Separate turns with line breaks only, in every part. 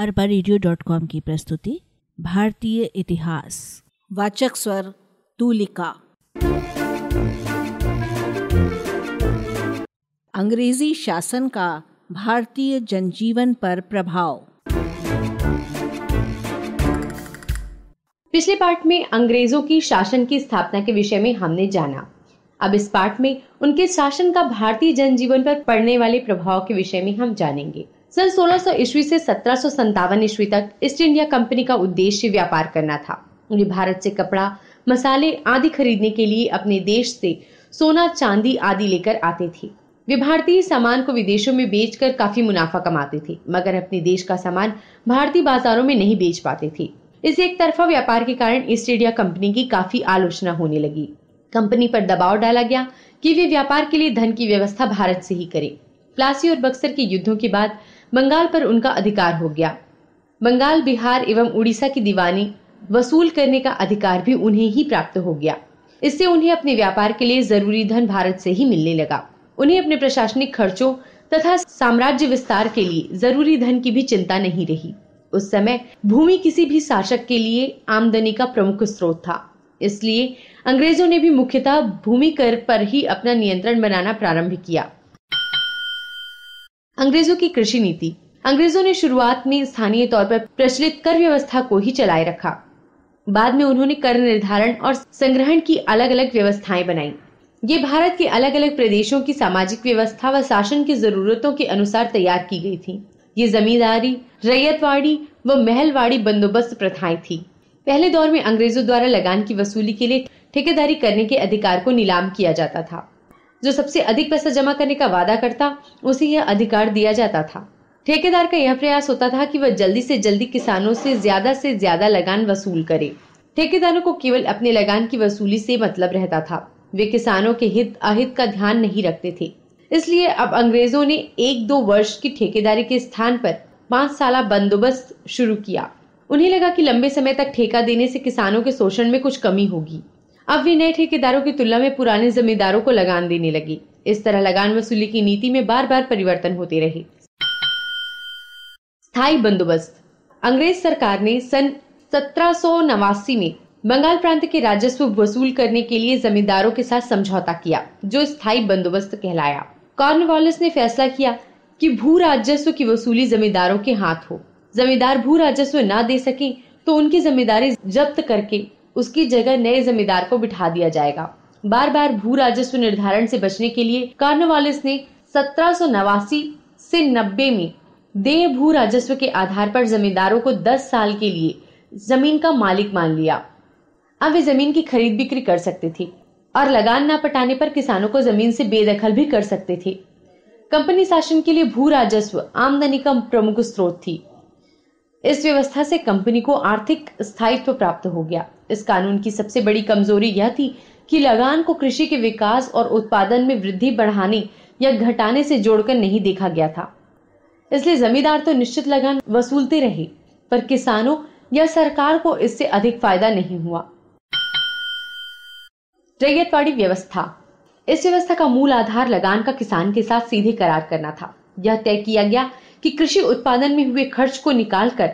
अरबा radio dot com की प्रस्तुति भारतीय इतिहास।
वाचक स्वर तूलिका। अंग्रेज़ी शासन का भारतीय जनजीवन पर प्रभाव।
पिछले पार्ट में अंग्रेज़ों की शासन की स्थापना के विषय में हमने जाना। अब इस पार्ट में उनके शासन का भारतीय जनजीवन पर पड़ने वाले प्रभाव के विषय में हम जानेंगे। सन 1600 ईस्वी से सत्रह सौ ईस्वी तक ईस्ट इंडिया कंपनी का उद्देश्य व्यापार करना था। उन्हें भारत से कपड़ा, मसाले आदि खरीदने के लिए अपने देश से सोना, चांदी आदि लेकर आते थे। वे भारतीय सामान को विदेशों में बेचकर काफ़ी मुनाफा कमाते थे, मगर अपने देश का सामान भारतीय बाजारों में नहीं बेच पाते थे। इस एक तरफा व्यापार के कारण ईस्ट इंडिया कंपनी की काफ़ी आलोचना होने लगी। कंपनी पर दबाव डाला गया कि वे व्यापार के लिए धन की व्यवस्था भारत से ही करे। प्लासी और बक्सर के युद्धों के बाद बंगाल पर उनका अधिकार हो गया। बंगाल, बिहार एवं उड़ीसा की दीवानी वसूल करने का अधिकार भी उन्हें ही प्राप्त हो गया। इससे उन्हें अपने व्यापार के लिए ज़रूरी धन भारत से ही मिलने लगा। उन्हें अपने प्रशासनिक खर्चों तथा साम्राज्य विस्तार के लिए ज़रूरी धन की भी चिंता नहीं रही। उस समय भूमि किसी भी शासक के लिए आमदनी का प्रमुख स्रोत था। इसलिए अंग्रेज़ों ने भी मुख्यतः भूमि कर पर ही अपना नियंत्रण बनाना प्रारंभ किया। अंग्रेज़ों की कृषि नीति। अंग्रेज़ों ने शुरुआत में स्थानीय तौर पर प्रचलित कर व्यवस्था को ही चलाए रखा। बाद में उन्होंने कर निर्धारण और संग्रहण की अलग अलग व्यवस्थाएँ बनाई। ये भारत के अलग अलग प्रदेशों की सामाजिक व्यवस्था व शासन की जरूरतों के अनुसार तैयार की गई थी। ये जमींदारी, रैयतवाड़ी व महलवाड़ी बंदोबस्त प्रथाएँ थी। पहले दौर में अंग्रेज़ों द्वारा लगान की वसूली के लिए ठेकेदारी करने के अधिकार को नीलाम किया जाता था। जो सबसे अधिक पैसा जमा करने का वादा करता, उसे यह अधिकार दिया जाता था। ठेकेदार का यह प्रयास होता था कि वह जल्दी से जल्दी किसानों से ज़्यादा से ज़्यादा लगान वसूल करे। ठेकेदारों को केवल अपने लगान की वसूली से मतलब रहता था। वे किसानों के हित, अहित का ध्यान नहीं रखते थे। इसलिए अब अंग्रेज़ों ने एक दो वर्ष की ठेकेदारी के स्थान पर पाँच साल बंदोबस्त शुरू किया। उन्हें लगा कि लंबे समय तक ठेका देने से किसानों के शोषण में कुछ कमी होगी। अब वे नए ठेकेदारों की तुलना में पुराने जमींदारों को लगान देने लगी। इस तरह लगान वसूली की नीति में बार बार परिवर्तन होते रहे। स्थायी बंदोबस्त। अंग्रेज़ सरकार ने सन सत्रह सौ नवासी में बंगाल प्रांत के राजस्व वसूल करने के लिए जमींदारों के साथ समझौता किया, जो स्थायी बंदोबस्त कहलाया। कॉर्नवालिस ने फैसला किया कि भू राजस्व की वसूली जमींदारों के हाथ हो। जमींदार भू राजस्व न दे सके तो उनकी जमींदारी जब्त करके उसकी जगह नए जमींदार को बिठा दिया जाएगा। बार बार भू राजस्व निर्धारण से बचने के लिए कॉर्नवालिस ने सत्रह से नब्बे में देय भू राजस्व के आधार पर जमींदारों को 10 साल के लिए ज़मीन का मालिक मान लिया। अब वे ज़मीन की खरीद बिक्री कर सकते थे और लगान ना पटाने पर किसानों को ज़मीन से बेदखल भी कर सकते थे। कंपनी शासन के लिए भू राजस्व आमदनी का प्रमुख स्रोत थी। इस व्यवस्था से कंपनी को आर्थिक स्थायित्व प्राप्त हो गया। इस कानून की सबसे बड़ी कमज़ोरी यह थी कि लगान को कृषि के विकास और उत्पादन में वृद्धि बढ़ाने या घटाने से जोड़कर नहीं देखा गया था। इसलिए जमींदार तो निश्चित लगान वसूलते रहे, पर किसानों या सरकार को इससे अधिक फ़ायदा नहीं हुआ। रैयतवाड़ी व्यवस्था। इस व्यवस्था का मूल आधार लगान का किसान के साथ सीधे करार करना था। यह तय किया गया कि कृषि उत्पादन में हुए खर्च को निकालकर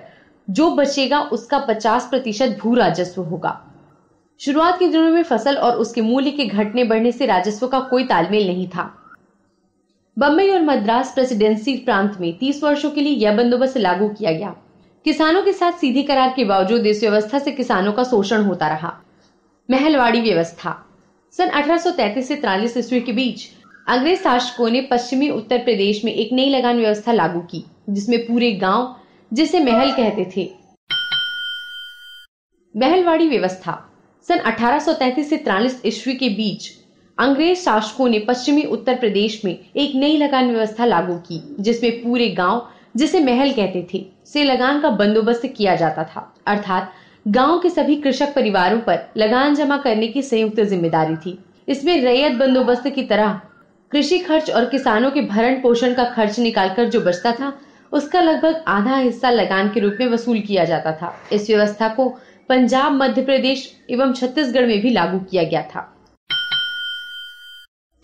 जो बचेगा, उसका 50 प्रतिशत भू राजस्व होगा। शुरुआत के दिनों में फ़सल और उसके मूल्य के घटने बढ़ने से राजस्व का कोई तालमेल नहीं था। बम्बई और मद्रास प्रेसिडेंसी प्रांत में 30 वर्षों के लिए यह बंदोबस्त लागू किया गया। किसानों के साथ सीधे करार के बावजूद इस व्यवस्था से किसानों का शोषण होता रहा। महलवाड़ी व्यवस्था। सन 1833 से 43 ईस्वी के बीच अंग्रेज़ शासकों ने पश्चिमी उत्तर प्रदेश में एक नई लगान व्यवस्था लागू की, जिसमें पूरे गाँव जिसे महल कहते थे। महलवाड़ी व्यवस्था, सन 1833 से 43 ईस्वी के बीच, अंग्रेज़ शासकों ने पश्चिमी उत्तर प्रदेश में एक नई लगान व्यवस्था लागू की, जिसमें पूरे गाँव, जिसे महल कहते थे, से लगान का बंदोबस्त किया जाता था। अर्थात, गाँव के सभी कृषक परिवारों पर लगान जमा करने की संयुक्त ज़िम्मेदारी थी। इसमें रैयत बंदोबस्त की तरह, कृषि खर्च और किसानों के भरण पोषण का खर्च निकालकर जो बचता था उसका लगभग आधा हिस्सा लगान के रूप में वसूल किया जाता था। इस व्यवस्था को पंजाब, मध्य प्रदेश एवं छत्तीसगढ़ में भी लागू किया गया था।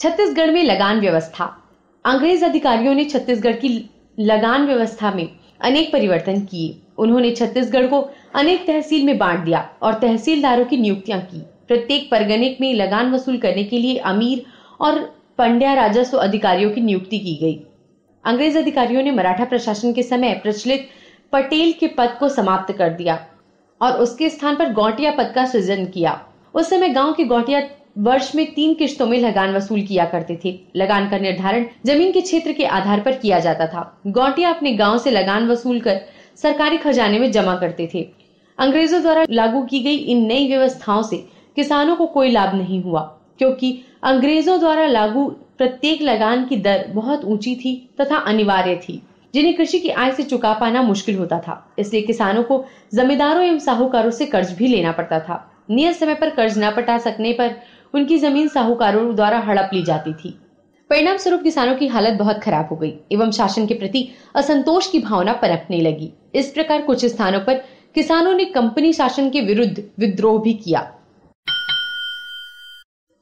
छत्तीसगढ़ में लगान व्यवस्था। अंग्रेज़ अधिकारियों ने छत्तीसगढ़ की लगान व्यवस्था में अनेक परिवर्तन किए। उन्होंने छत्तीसगढ़ को अनेक तहसील में बांट दिया और तहसीलदारों की नियुक्तियाँ की। प्रत्येक परगने में लगान वसूल करने के लिए अमीर और पंड्या राजस्व अधिकारियों की नियुक्ति की गई। अंग्रेज़ अधिकारियों ने मराठा प्रशासन के समय प्रचलित पटेल के पद को समाप्त कर दिया और उसके स्थान पर गौटिया पद का सृजन किया। उस समय गाँव के गौटिया वर्ष में तीन किश्तों में लगान वसूल किया करते थे। लगान का निर्धारण ज़मीन के क्षेत्र के आधार पर किया जाता था। गौटिया अपने गाँव से लगान वसूल कर सरकारी खजाने में जमा करते थे। अंग्रेज़ों द्वारा लागू की गई इन नई व्यवस्थाओं से किसानों को कोई लाभ नहीं हुआ, क्योंकि अंग्रेज़ों द्वारा लागू प्रत्येक लगान की दर बहुत ऊँची थी तथा अनिवार्य थी, जिन्हें कृषि की आय से चुका पाना मुश्किल होता था। इसलिए किसानों को जमींदारों एवं साहूकारों से कर्ज भी लेना पड़ता था। नियत समय पर कर्ज न पटा सकने पर उनकी ज़मीन साहूकारों द्वारा हड़प ली जाती थी। परिणाम स्वरूप किसानों की हालत बहुत खराब हो गई एवं शासन के प्रति असंतोष की भावना पनपने लगी। इस प्रकार कुछ स्थानों पर किसानों ने कंपनी शासन के विरुद्ध विद्रोह भी किया।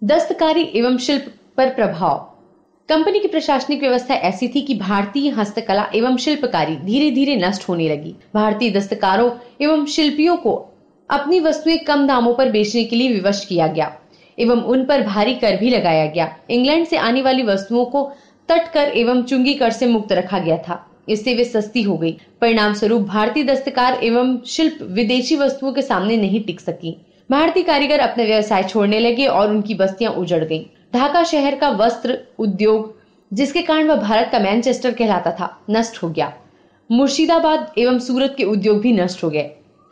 दस्तकारी एवं शिल्प पर प्रभाव। कंपनी की प्रशासनिक व्यवस्था ऐसी थी कि भारतीय हस्तकला एवं शिल्पकारी धीरे धीरे नष्ट होने लगी। भारतीय दस्तकारों एवं शिल्पियों को अपनी वस्तुएँ कम दामों पर बेचने के लिए विवश किया गया एवं उन पर भारी कर भी लगाया गया। इंग्लैंड से आने वाली वस्तुओं को तट कर एवं चुंगी कर से मुक्त रखा गया था। इससे वे सस्ती हो गई। परिणाम स्वरूप भारतीय दस्तकार एवं शिल्प विदेशी वस्तुओं के सामने नहीं टिक सकी। भारतीय कारीगर अपने व्यवसाय छोड़ने लगे और उनकी बस्तियाँ उजड़ गईं। ढाका शहर का वस्त्र उद्योग, जिसके कारण वह भारत का मैनचेस्टर कहलाता था, नष्ट हो गया। मुर्शिदाबाद एवं सूरत के उद्योग भी नष्ट हो गए।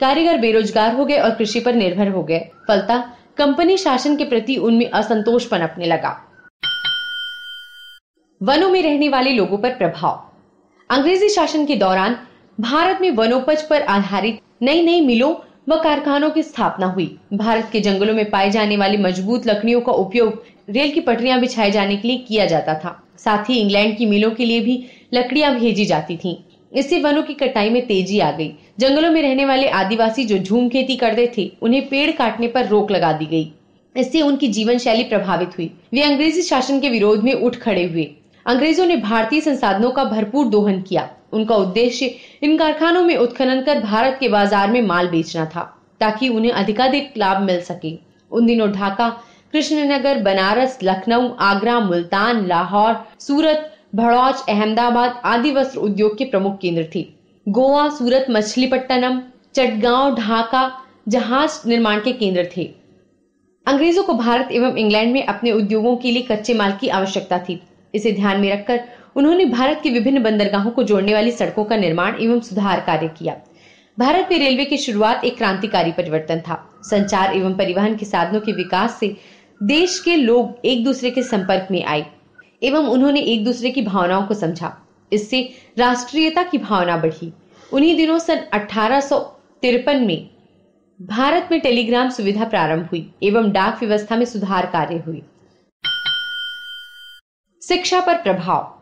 कारीगर बेरोजगार हो गए और कृषि पर निर्भर हो गए। फलता, कंपनी शासन के प्रति उनमें असंतोष पनपने लगा। वनों में रहने वाले लोगों पर प्रभाव। अंग्रेज़ी शासन के दौरान भारत में वनोपज पर आधारित नई नई मिलों व कारखानों की स्थापना हुई। भारत के जंगलों में पाए जाने वाली मज़बूत लकड़ियों का उपयोग रेल की पटरियाँ बिछाए जाने के लिए किया जाता था। साथ ही इंग्लैंड की मिलों के लिए भी लकड़ियाँ भेजी जाती थीं। इससे वनों की कटाई में तेज़ी आ गई। जंगलों में रहने वाले आदिवासी जो झूम खेती करते थे, उन्हें पेड़ काटने पर रोक लगा दी गई। इससे उनकी जीवन शैली प्रभावित हुई। वे अंग्रेज़ी शासन के विरोध में उठ खड़े हुए। अंग्रेज़ों ने भारतीय संसाधनों का भरपूर दोहन किया। उनका उद्देश्य इन कारखानों में उत्खनन कर भारत के बाज़ार में माल बेचना था, ताकि उन्हें अधिकाधिक लाभ मिल सके। उन दिनों ढाका कृष्णनगर, बनारस, लखनऊ, आगरा, मुल्तान, लाहौर, सूरत, भड़ौच, अहमदाबाद आदि वस्त्र उद्योग के प्रमुख केंद्र थे। गोवा, सूरत, मछलीपट्टनम, चटगांव, ढाका जहाज़ निर्माण के केंद्र थे। अंग्रेज़ों को भारत एवं इंग्लैंड में अपने उद्योगों के लिए कच्चे माल की आवश्यकता थी। इसे ध्यान में रखकर उन्होंने भारत के विभिन्न बंदरगाहों को जोड़ने वाली सड़कों का निर्माण एवं सुधार कार्य किया। भारत में रेलवे की शुरुआत एक क्रांतिकारी परिवर्तन था। संचार एवं परिवहन के साधनों के विकास से देश के लोग एक दूसरे के संपर्क में आए, एवं उन्होंने एक दूसरे की भावनाओं को समझा। इससे राष्ट्रीयता की भावना बढ़ी। उन्हीं दिनों सन अठारह में भारत में टेलीग्राम सुविधा प्रारंभ हुई, एवं डाक व्यवस्था में सुधार कार्य हुई शिक्षा पर प्रभाव।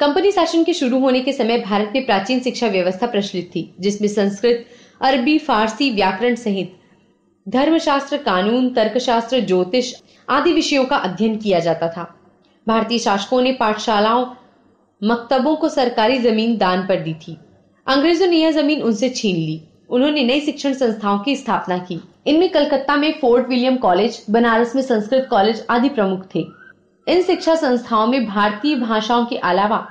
कंपनी शासन के शुरू होने के समय भारत में प्राचीन शिक्षा व्यवस्था प्रचलित थी, जिसमें संस्कृत, अरबी, फारसी व्याकरण सहित धर्मशास्त्र, कानून, तर्कशास्त्र, ज्योतिष आदि विषयों का अध्ययन किया जाता था। भारतीय शासकों ने पाठशालाओं, मकतबों को सरकारी ज़मीन दान पर दी थी। अंग्रेज़ों ने यह ज़मीन उनसे छीन ली। उन्होंने नई शिक्षण संस्थाओं की स्थापना की। इनमें कलकत्ता में फोर्ट विलियम कॉलेज, बनारस में संस्कृत कॉलेज आदि प्रमुख थे। इन शिक्षा संस्थाओं में भारतीय भाषाओं के अलावा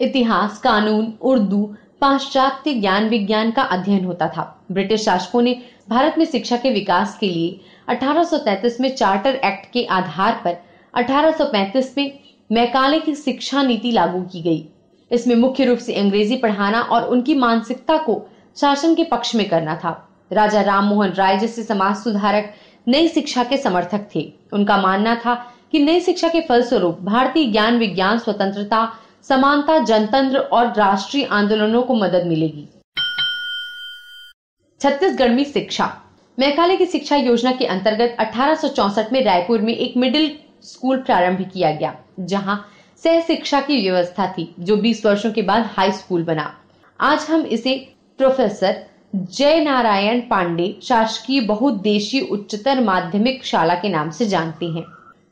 इतिहास, कानून, उर्दू, पाश्चात्य ज्ञान विज्ञान का अध्ययन होता था। ब्रिटिश शासकों ने भारत में शिक्षा के विकास के लिए 1833 में चार्टर एक्ट के आधार पर 1835 में मैकाले की शिक्षा नीति लागू की गई। इसमें मुख्य रूप से अंग्रेज़ी पढ़ाना और उनकी मानसिकता को शासन के पक्ष में करना था। राजा राम मोहन राय जैसे समाज सुधारक नई शिक्षा के समर्थक थे। उनका मानना था कि नई शिक्षा के फलस्वरूप भारतीय ज्ञान विज्ञान स्वतंत्रता, समानता, जनतंत्र और राष्ट्रीय आंदोलनों को मदद मिलेगी। छत्तीसगढ़ में शिक्षा। मैकाले की शिक्षा योजना के अंतर्गत अठारह में रायपुर में एक मिडिल स्कूल प्रारंभ किया गया, जहाँ सह शिक्षा की व्यवस्था थी, जो 20 वर्षों के बाद हाई स्कूल बना। आज हम इसे प्रोफेसर जय नारायण पांडे शासकीय बहुद्देशीय उच्चतर माध्यमिक शाला के नाम से जानते हैं।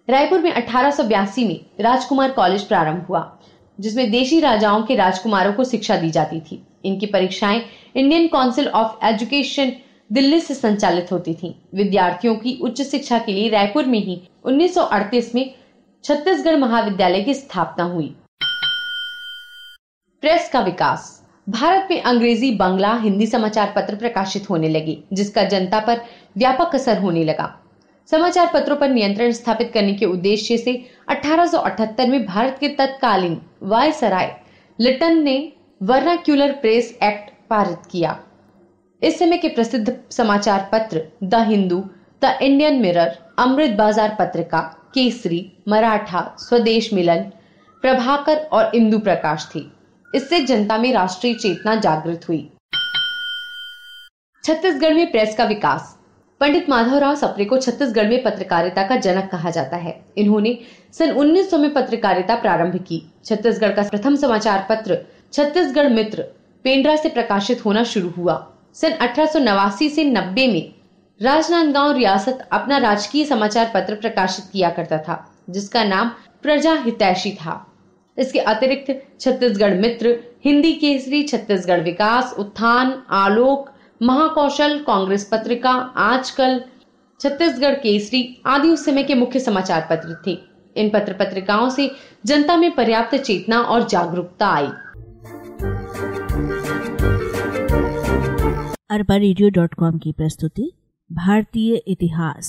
रायपुर में अठारह सौ बयासी में राजकुमार कॉलेज प्रारंभ हुआ, जिसमें देशी राजाओं के राजकुमारों को शिक्षा दी जाती थी। इनकी परीक्षाएँ Indian council of education Delhi से संचालित होती थीं। विद्यार्थियों की उच्च शिक्षा के लिए रायपुर में ही 1938 में छत्तीसगढ़ महाविद्यालय की स्थापना हुई। प्रेस का विकास। भारत में अंग्रेज़ी, बंगला, हिंदी समाचार पत्र प्रकाशित होने लगे, जिसका जनता पर व्यापक असर होने लगा। समाचार पत्रों पर नियंत्रण स्थापित करने के उद्देश्य से 1878 में भारत के तत्कालीन वायसराय लिटन ने वर्नाक्यूलर प्रेस एक्ट पारित किया। इस समय के प्रसिद्ध समाचार पत्र the Hindu, the Indian Mirror, Amrita Bazar Patrika, Kesari, Maratha, स्वदेश मिलन, प्रभाकर और इंदु प्रकाश थी। इससे जनता में राष्ट्रीय चेतना जागृत हुई। छत्तीसगढ़ में प्रेस का विकास। पंडित माधवराव सप्रे को छत्तीसगढ़ में पत्रकारिता का जनक कहा जाता है। इन्होंने सन 1900 में पत्रकारिता प्रारंभ की। छत्तीसगढ़ का प्रथम समाचार पत्र छत्तीसगढ़ मित्र पेंड्रा से प्रकाशित होना शुरू हुआ। सन अठारह सौ नवासी से नब्बे में राजनांदगांव रियासत अपना राजकीय समाचार पत्र प्रकाशित किया करता था, जिसका नाम प्रजा हितैषी था। इसके अतिरिक्त छत्तीसगढ़ मित्र, हिंदी केसरी, छत्तीसगढ़ विकास, उत्थान, आलोक, महाकौशल, कांग्रेस पत्रिका, आजकल छत्तीसगढ़ केसरी आदि उस समय के मुख्य समाचार पत्र थे। इन पत्र पत्रिकाओं से जनता में पर्याप्त चेतना और जागरूकता आई।
अरबा रेडियो डॉट कॉम की प्रस्तुति भारतीय इतिहास।